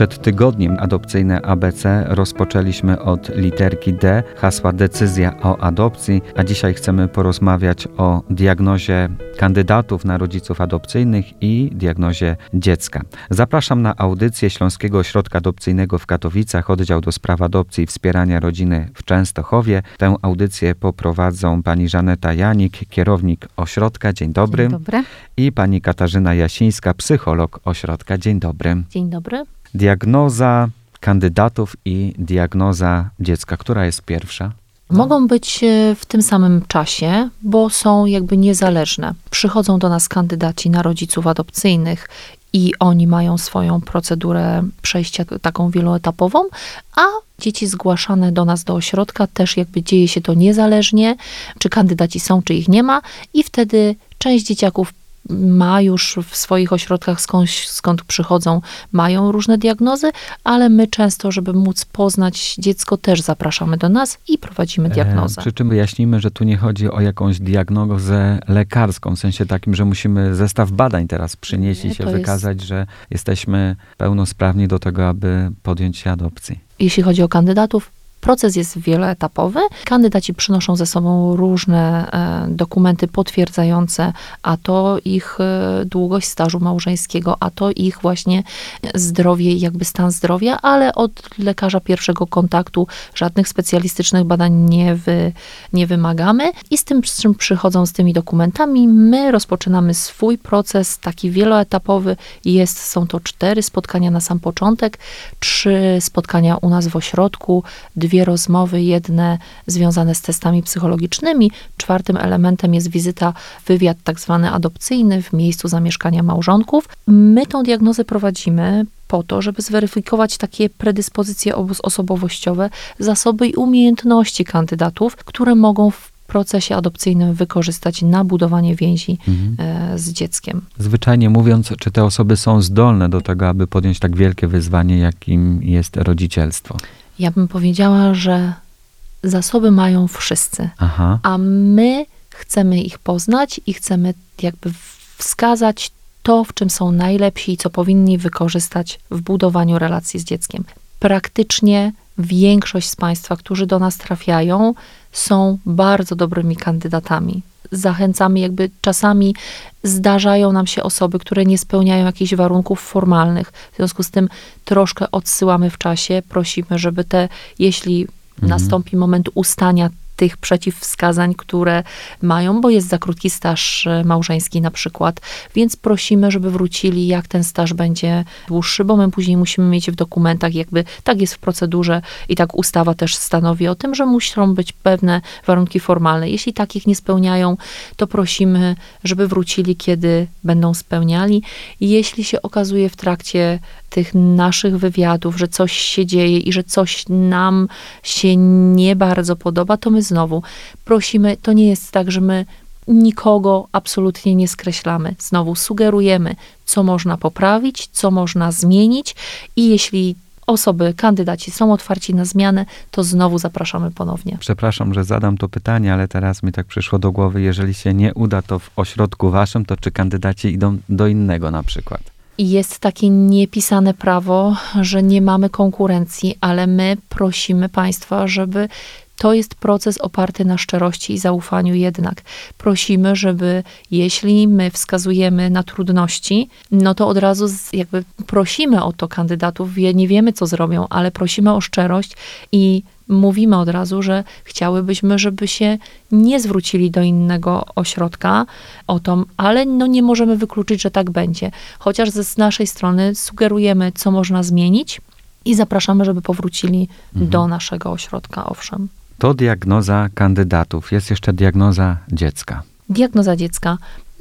Przed tygodniem adopcyjne ABC rozpoczęliśmy od literki D, hasła decyzja o adopcji, a dzisiaj chcemy porozmawiać o diagnozie kandydatów na rodziców adopcyjnych i diagnozie dziecka. Zapraszam na audycję Śląskiego Ośrodka Adopcyjnego w Katowicach, oddział do spraw adopcji i wspierania rodziny w Częstochowie. Tę audycję poprowadzą pani Żaneta Janik, kierownik ośrodka. Dzień dobry. Dzień dobry. I pani Katarzyna Jasińska, psycholog ośrodka. Dzień dobry. Dzień dobry. Diagnoza kandydatów i diagnoza dziecka. Która jest pierwsza? Mogą być e, w tym samym czasie, bo są jakby niezależne. Przychodzą do nas kandydaci na rodziców adopcyjnych i oni mają swoją procedurę przejścia taką wieloetapową, a dzieci zgłaszane do nas do ośrodka też jakby dzieje się to niezależnie, czy kandydaci są, czy ich nie ma i wtedy część dzieciaków ma już w swoich ośrodkach, skąd, skąd przychodzą, mają różne diagnozy, ale my często, żeby móc poznać dziecko, też zapraszamy do nas i prowadzimy E, diagnozę. przy czym wyjaśnimy, że tu nie chodzi o jakąś diagnozę lekarską, w sensie takim, że musimy zestaw badań teraz przynieść Nie, i się to jest- wykazać, że jesteśmy pełnosprawni do tego, aby podjąć się adopcji. Jeśli chodzi o kandydatów, proces jest wieloetapowy. Kandydaci przynoszą ze sobą różne e, dokumenty potwierdzające, a to ich e, długość stażu małżeńskiego, a to ich właśnie zdrowie, i jakby stan zdrowia, ale od lekarza pierwszego kontaktu żadnych specjalistycznych badań nie, wy, nie wymagamy. I z tym, z czym przychodzą z tymi dokumentami, my rozpoczynamy swój proces, taki wieloetapowy. Jest, są to cztery spotkania na sam początek, trzy spotkania u nas w ośrodku, rozmowy, jedne związane z testami psychologicznymi. Czwartym elementem jest wizyta, wywiad tak zwany adopcyjny w miejscu zamieszkania małżonków. My tą diagnozę prowadzimy po to, żeby zweryfikować takie predyspozycje osobowościowe, zasoby i umiejętności kandydatów, które mogą w procesie adopcyjnym wykorzystać na budowanie więzi e, z dzieckiem. Zwyczajnie mówiąc, czy te osoby są zdolne do tego, aby podjąć tak wielkie wyzwanie, jakim jest rodzicielstwo? Ja bym powiedziała, że zasoby mają wszyscy. Aha. a my chcemy ich poznać i chcemy jakby wskazać to, w czym są najlepsi i co powinni wykorzystać w budowaniu relacji z dzieckiem. Praktycznie większość z Państwa, którzy do nas trafiają, są bardzo dobrymi kandydatami. Zachęcamy, jakby czasami zdarzają nam się osoby, które nie spełniają jakichś warunków formalnych. W związku z tym troszkę odsyłamy w czasie, prosimy, żeby te, jeśli nastąpi moment ustania tych przeciwwskazań, które mają, bo jest za krótki staż e, małżeński na przykład, więc prosimy, żeby wrócili, jak ten staż będzie dłuższy, bo my później musimy mieć w dokumentach, jakby tak jest w procedurze i tak ustawa też stanowi o tym, że muszą być pewne warunki formalne. Jeśli takich nie spełniają, to prosimy, żeby wrócili, kiedy będą spełniali. Jeśli się okazuje w trakcie tych naszych wywiadów, że coś się dzieje i że coś nam się nie bardzo podoba, to my znowu prosimy, to nie jest tak, że my nikogo absolutnie nie skreślamy. Znowu sugerujemy, co można poprawić, co można zmienić i jeśli osoby, kandydaci są otwarci na zmianę, to znowu zapraszamy ponownie. Przepraszam, że zadam to pytanie, ale teraz mi tak przyszło do głowy, jeżeli się nie uda to w ośrodku waszym, to czy kandydaci idą do innego na przykład? I jest takie niepisane prawo, że nie mamy konkurencji, ale my prosimy Państwa, żeby to jest proces oparty na szczerości i zaufaniu jednak. Prosimy, żeby jeśli my wskazujemy na trudności, no to od razu jakby prosimy o to kandydatów, nie wiemy co zrobią, ale prosimy o szczerość i mówimy od razu, że chciałybyśmy, żeby się nie zwrócili do innego ośrodka o to, ale no nie możemy wykluczyć, że tak będzie. Chociaż z naszej strony sugerujemy, co można zmienić i zapraszamy, żeby powrócili do naszego ośrodka, owszem. To diagnoza kandydatów. Jest jeszcze diagnoza dziecka. Diagnoza dziecka.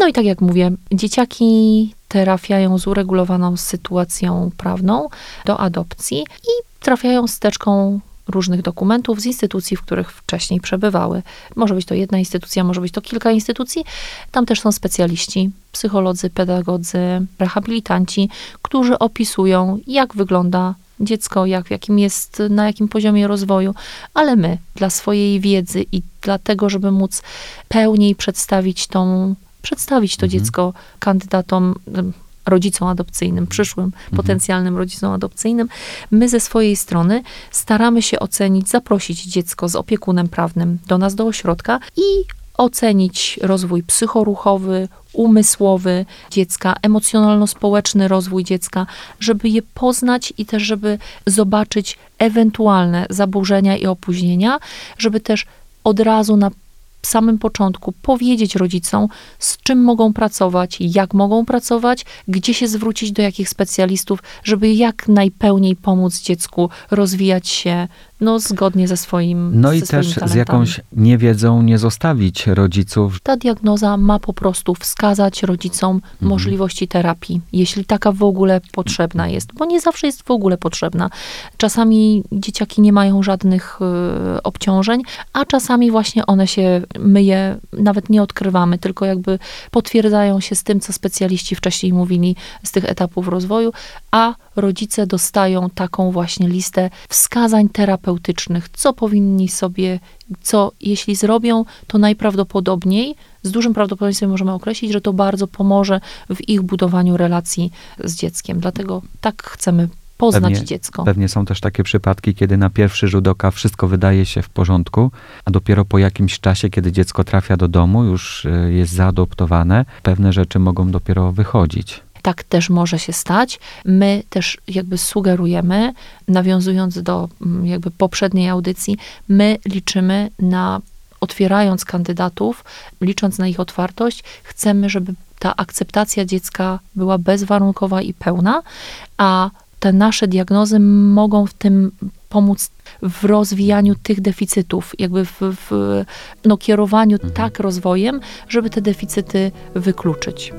No i tak jak mówię, dzieciaki trafiają z uregulowaną sytuacją prawną do adopcji i trafiają z teczką różnych dokumentów z instytucji, w których wcześniej przebywały. Może być to jedna instytucja, może być to kilka instytucji. Tam też są specjaliści, psycholodzy, pedagodzy, rehabilitanci, którzy opisują, jak wygląda dziecko, jak, jakim jest, na jakim poziomie rozwoju, ale my dla swojej wiedzy i dlatego, żeby móc pełniej przedstawić tą, przedstawić to Mhm. dziecko kandydatom, rodzicom adopcyjnym, przyszłym Mhm. potencjalnym rodzicom adopcyjnym, my ze swojej strony staramy się ocenić, zaprosić dziecko z opiekunem prawnym do nas do ośrodka i ocenić rozwój psychoruchowy, umysłowy dziecka, emocjonalno-społeczny rozwój dziecka, żeby je poznać i też, żeby zobaczyć ewentualne zaburzenia i opóźnienia, żeby też od razu na samym początku powiedzieć rodzicom, z czym mogą pracować, jak mogą pracować, gdzie się zwrócić do jakich specjalistów, żeby jak najpełniej pomóc dziecku rozwijać się no, zgodnie ze swoim No i ze swoimi też z talentami. jakąś niewiedzą nie zostawić rodziców. Ta diagnoza ma po prostu wskazać rodzicom Mhm. możliwości terapii, jeśli taka w ogóle potrzebna jest, bo nie zawsze jest w ogóle potrzebna. Czasami dzieciaki nie mają żadnych y, obciążeń, a czasami właśnie one się, my je nawet nie odkrywamy, tylko jakby potwierdzają się z tym, co specjaliści wcześniej mówili z tych etapów rozwoju, a rodzice dostają taką właśnie listę wskazań terapeutycznych, co powinni sobie, co jeśli zrobią, to najprawdopodobniej, z dużym prawdopodobieństwem możemy określić, że to bardzo pomoże w ich budowaniu relacji z dzieckiem. Dlatego tak chcemy poznać Pewnie- dziecko. Pewnie są też takie przypadki, kiedy na pierwszy rzut oka wszystko wydaje się w porządku, a dopiero po jakimś czasie, kiedy dziecko trafia do domu, już y, jest zaadoptowane, pewne rzeczy mogą dopiero wychodzić. Tak też może się stać. My też jakby sugerujemy, nawiązując do mm, jakby poprzedniej audycji, my liczymy na otwierając kandydatów, licząc na ich otwartość, chcemy, żeby ta akceptacja dziecka była bezwarunkowa i pełna, a te nasze diagnozy mogą w tym pomóc w rozwijaniu tych deficytów, jakby w, w no, kierowaniu tak rozwojem, żeby te deficyty wykluczyć.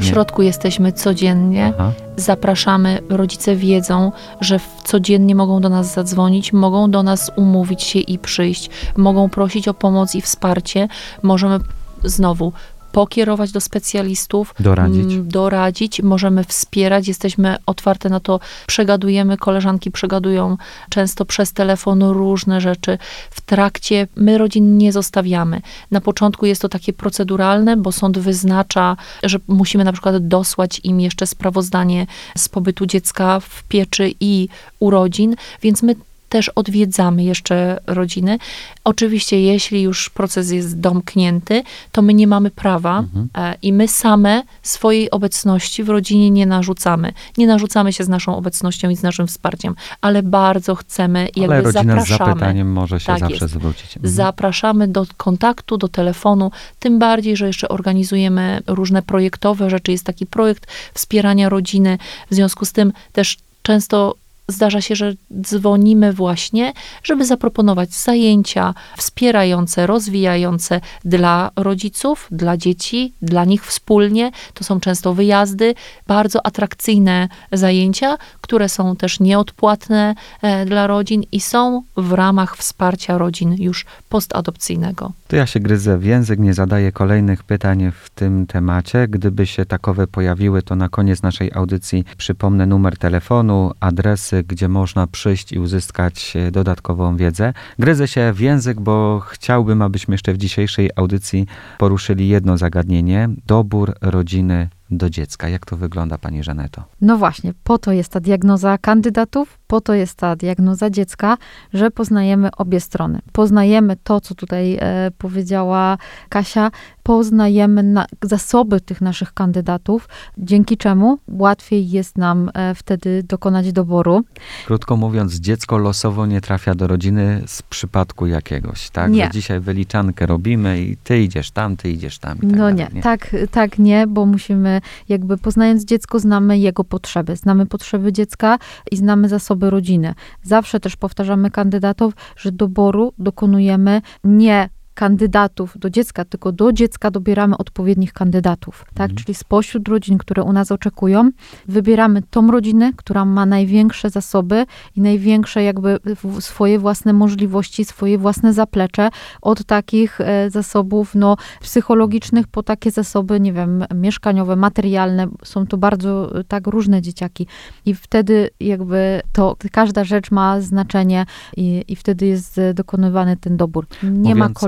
Ośrodku jesteśmy codziennie. Aha. Zapraszamy, rodzice wiedzą, że codziennie mogą do nas zadzwonić, mogą do nas umówić się i przyjść, mogą prosić o pomoc i wsparcie. Możemy znowu pokierować do specjalistów, Doradzić. mm, doradzić, możemy wspierać, jesteśmy otwarte na to, przegadujemy, koleżanki przegadują często przez telefon różne rzeczy. W trakcie my rodzin nie zostawiamy. Na początku jest to takie proceduralne, bo sąd wyznacza, że musimy na przykład dosłać im jeszcze sprawozdanie z pobytu dziecka w pieczy i urodzin, więc my też odwiedzamy jeszcze rodziny. Oczywiście, jeśli już proces jest domknięty, to my nie mamy prawa Mhm. e, i my same swojej obecności w rodzinie nie narzucamy. Nie narzucamy się z naszą obecnością i z naszym wsparciem, ale bardzo chcemy i jakby Ale rodzina z zapraszamy. zapytaniem może się Tak zawsze jest. zwrócić. Mhm. Zapraszamy do kontaktu, do telefonu, tym bardziej, że jeszcze organizujemy różne projektowe rzeczy. Jest taki projekt wspierania rodziny. W związku z tym też często zdarza się, że dzwonimy właśnie, żeby zaproponować zajęcia wspierające, rozwijające dla rodziców, dla dzieci, dla nich wspólnie. To są często wyjazdy, bardzo atrakcyjne zajęcia, które są też nieodpłatne e, dla rodzin i są w ramach wsparcia rodzin już postadopcyjnego. To ja się gryzę w język, nie zadaję kolejnych pytań w tym temacie. Gdyby się takowe pojawiły, to na koniec naszej audycji przypomnę numer telefonu, adresy, gdzie można przyjść i uzyskać e, dodatkową wiedzę. Gryzę się w język, bo chciałbym, abyśmy jeszcze w dzisiejszej audycji poruszyli jedno zagadnienie: dobór rodziny do dziecka. Jak to wygląda, pani Żaneto? No właśnie, po to jest ta diagnoza kandydatów, po to jest ta diagnoza dziecka, że poznajemy obie strony. Poznajemy to, co tutaj e, powiedziała Kasia, poznajemy na, zasoby tych naszych kandydatów, dzięki czemu łatwiej jest nam e, wtedy dokonać doboru. Krótko mówiąc, dziecko losowo nie trafia do rodziny z przypadku jakiegoś, tak? Nie. Że dzisiaj wyliczankę robimy i ty idziesz tam, ty idziesz tam. I tak No dalej, nie, tak, tak nie, bo musimy, jakby poznając dziecko, znamy jego potrzeby. Znamy potrzeby dziecka i znamy zasoby rodziny. Zawsze też powtarzamy kandydatów, że doboru dokonujemy nie kandydatów do dziecka, tylko do dziecka dobieramy odpowiednich kandydatów, tak? Mhm. Czyli spośród rodzin, które u nas oczekują, wybieramy tą rodzinę, która ma największe zasoby i największe jakby swoje własne możliwości, swoje własne zaplecze od takich e, zasobów no, psychologicznych po takie zasoby, nie wiem, mieszkaniowe, materialne. Są to bardzo e, tak różne dzieciaki i wtedy jakby to każda rzecz ma znaczenie i, i wtedy jest e, dokonywany ten dobór. Nie ma Mówiąc-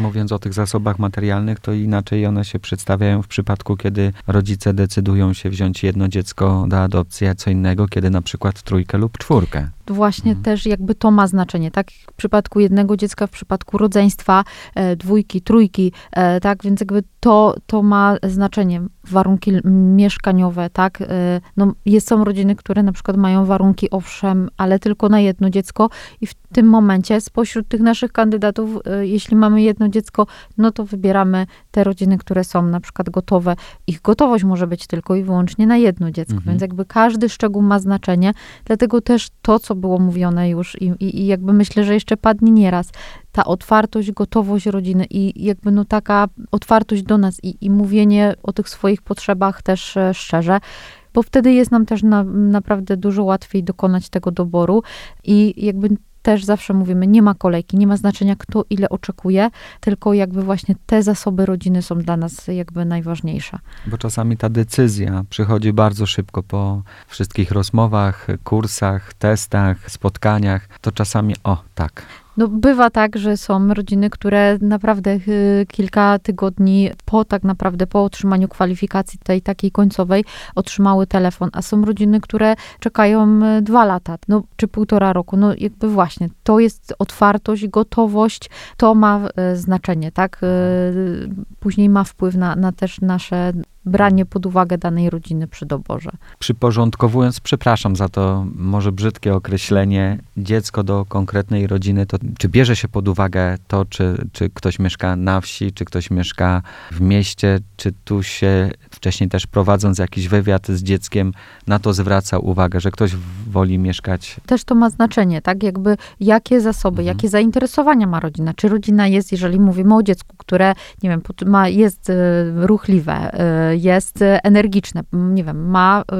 Mówiąc o tych zasobach materialnych, to inaczej one się przedstawiają w przypadku, kiedy rodzice decydują się wziąć jedno dziecko do adopcji, a co innego, kiedy na przykład trójkę lub czwórkę. Właśnie Mhm. też jakby to ma znaczenie, tak? W przypadku jednego dziecka, w przypadku rodzeństwa, e, dwójki, trójki, e, tak? Więc jakby to, to ma znaczenie. Warunki mieszkaniowe, tak? E, no, jest, są rodziny, które na przykład mają warunki, owszem, ale tylko na jedno dziecko i w tym momencie spośród tych naszych kandydatów, e, jeśli mamy jedno dziecko, no to wybieramy te rodziny, które są na przykład gotowe. Ich gotowość może być tylko i wyłącznie na jedno dziecko, Mhm. więc jakby każdy szczegół ma znaczenie, dlatego też to, co było mówione już i, i, i jakby myślę, że jeszcze padnie nieraz, ta otwartość, gotowość rodziny i jakby no taka otwartość do nas i, i mówienie o tych swoich potrzebach też e, szczerze, bo wtedy jest nam też na, naprawdę dużo łatwiej dokonać tego doboru i jakby też zawsze mówimy, nie ma kolejki, nie ma znaczenia kto ile oczekuje, tylko jakby właśnie te zasoby rodziny są dla nas jakby najważniejsze. Bo czasami ta decyzja przychodzi bardzo szybko po wszystkich rozmowach, kursach, testach, spotkaniach. To czasami, o tak, No, bywa tak, że są rodziny, które naprawdę y, kilka tygodni po tak naprawdę po otrzymaniu kwalifikacji tej takiej końcowej otrzymały telefon, a są rodziny, które czekają y, dwa lata, no, czy półtora roku. No jakby właśnie, to jest otwartość, gotowość, to ma y, znaczenie, tak? Y, Później ma wpływ na, na też nasze branie pod uwagę danej rodziny przy doborze. przyporządkowując, przepraszam za to może brzydkie określenie, dziecko do konkretnej rodziny, to czy bierze się pod uwagę to, czy, czy ktoś mieszka na wsi, czy ktoś mieszka w mieście, czy tu się wcześniej też prowadząc jakiś wywiad z dzieckiem, na to zwraca uwagę, że ktoś woli mieszkać też to ma znaczenie, tak? Jakby jakie zasoby, Mhm. jakie zainteresowania ma rodzina. Czy rodzina jest, jeżeli mówimy o dziecku, które, nie wiem, ma, jest e, ruchliwe, e, jest e, energiczne, nie wiem, ma e,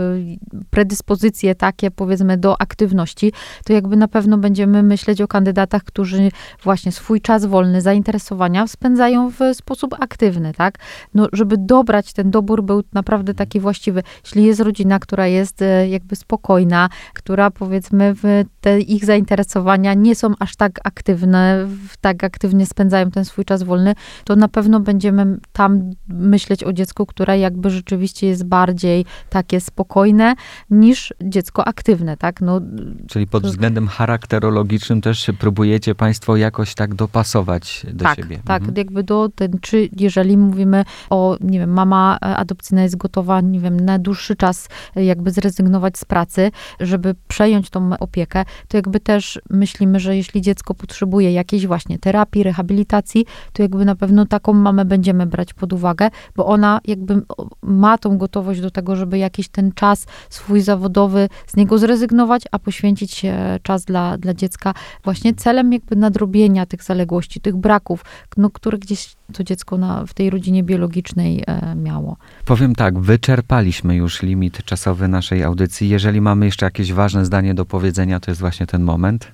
predyspozycje takie, powiedzmy, do aktywności, to jakby na pewno będziemy myśleć o kandydatach, którzy właśnie swój czas wolny, zainteresowania spędzają w sposób aktywny, tak? No, żeby dobrać ten dobór był naprawdę taki właściwy. Jeśli jest rodzina, która jest e, jakby spokojna, która powiedzmy te ich zainteresowania nie są aż tak aktywne, tak aktywnie spędzają ten swój czas wolny, to na pewno będziemy tam myśleć o dziecku, które jakby rzeczywiście jest bardziej takie spokojne niż dziecko aktywne, tak? No, Czyli pod względem charakterologicznym też się próbujecie Państwo jakoś tak dopasować do tak, siebie. tak, Mhm. jakby do ten, czy jeżeli mówimy o, nie wiem, mama adopcyjna jest gotowa, nie wiem, na dłuższy czas jakby zrezygnować z pracy, żeby przejąć tą opiekę, to jakby też myślimy, że jeśli dziecko potrzebuje jakiejś właśnie terapii, rehabilitacji, to jakby na pewno taką mamę będziemy brać pod uwagę, bo ona jakby ma tą gotowość do tego, żeby jakiś ten czas swój zawodowy z niego zrezygnować, a poświęcić czas dla, dla dziecka właśnie celem jakby nadrobienia tych zaległości, tych braków, no, które gdzieś to dziecko na, w tej rodzinie biologicznej e, miało. Powiem tak, wyczerpaliśmy już limit czasowy naszej audycji. Jeżeli mamy jeszcze jakieś ważne zdanie do powiedzenia, to jest właśnie ten moment.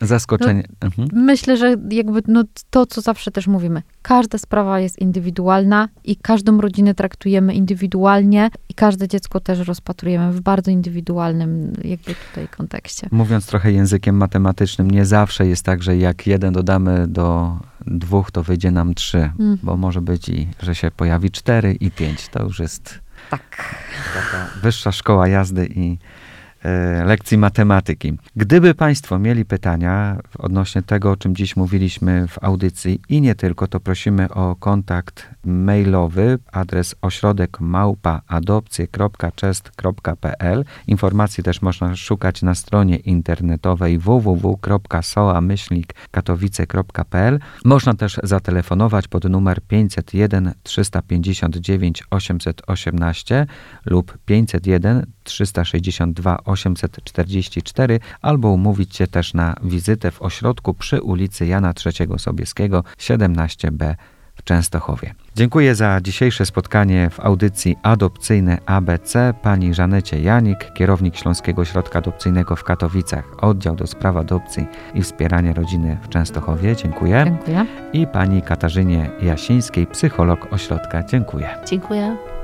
Zaskoczenie. Mhm. Myślę, że jakby no, to, co zawsze też mówimy, każda sprawa jest indywidualna i każdą rodzinę traktujemy indywidualnie i każde dziecko też rozpatrujemy w bardzo indywidualnym jakby tutaj kontekście. Mówiąc trochę językiem matematycznym, nie zawsze jest tak, że jak jeden dodamy do dwóch, to wyjdzie nam trzy, Mm. bo może być i, że się pojawi cztery i pięć. To już jest Tak. taka wyższa szkoła jazdy i lekcji matematyki. Gdyby Państwo mieli pytania odnośnie tego, o czym dziś mówiliśmy w audycji i nie tylko, to prosimy o kontakt mailowy, adres ośrodek małpaadopcje.chest.pl. Informacji też można szukać na stronie internetowej www.soamyślnikkatowice.pl. Można też zatelefonować pod numer 501 359 818 lub 501 362 844 albo umówić się też na wizytę w ośrodku przy ulicy Jana III Sobieskiego 17b w Częstochowie. Dziękuję za dzisiejsze spotkanie w audycji Adopcyjne ABC pani Żanecie Janik, kierownik Śląskiego Ośrodka Adopcyjnego w Katowicach, oddział do spraw adopcji i wspierania rodziny w Częstochowie. Dziękuję. Dziękuję. I pani Katarzynie Jasińskiej, psycholog ośrodka. Dziękuję. Dziękuję.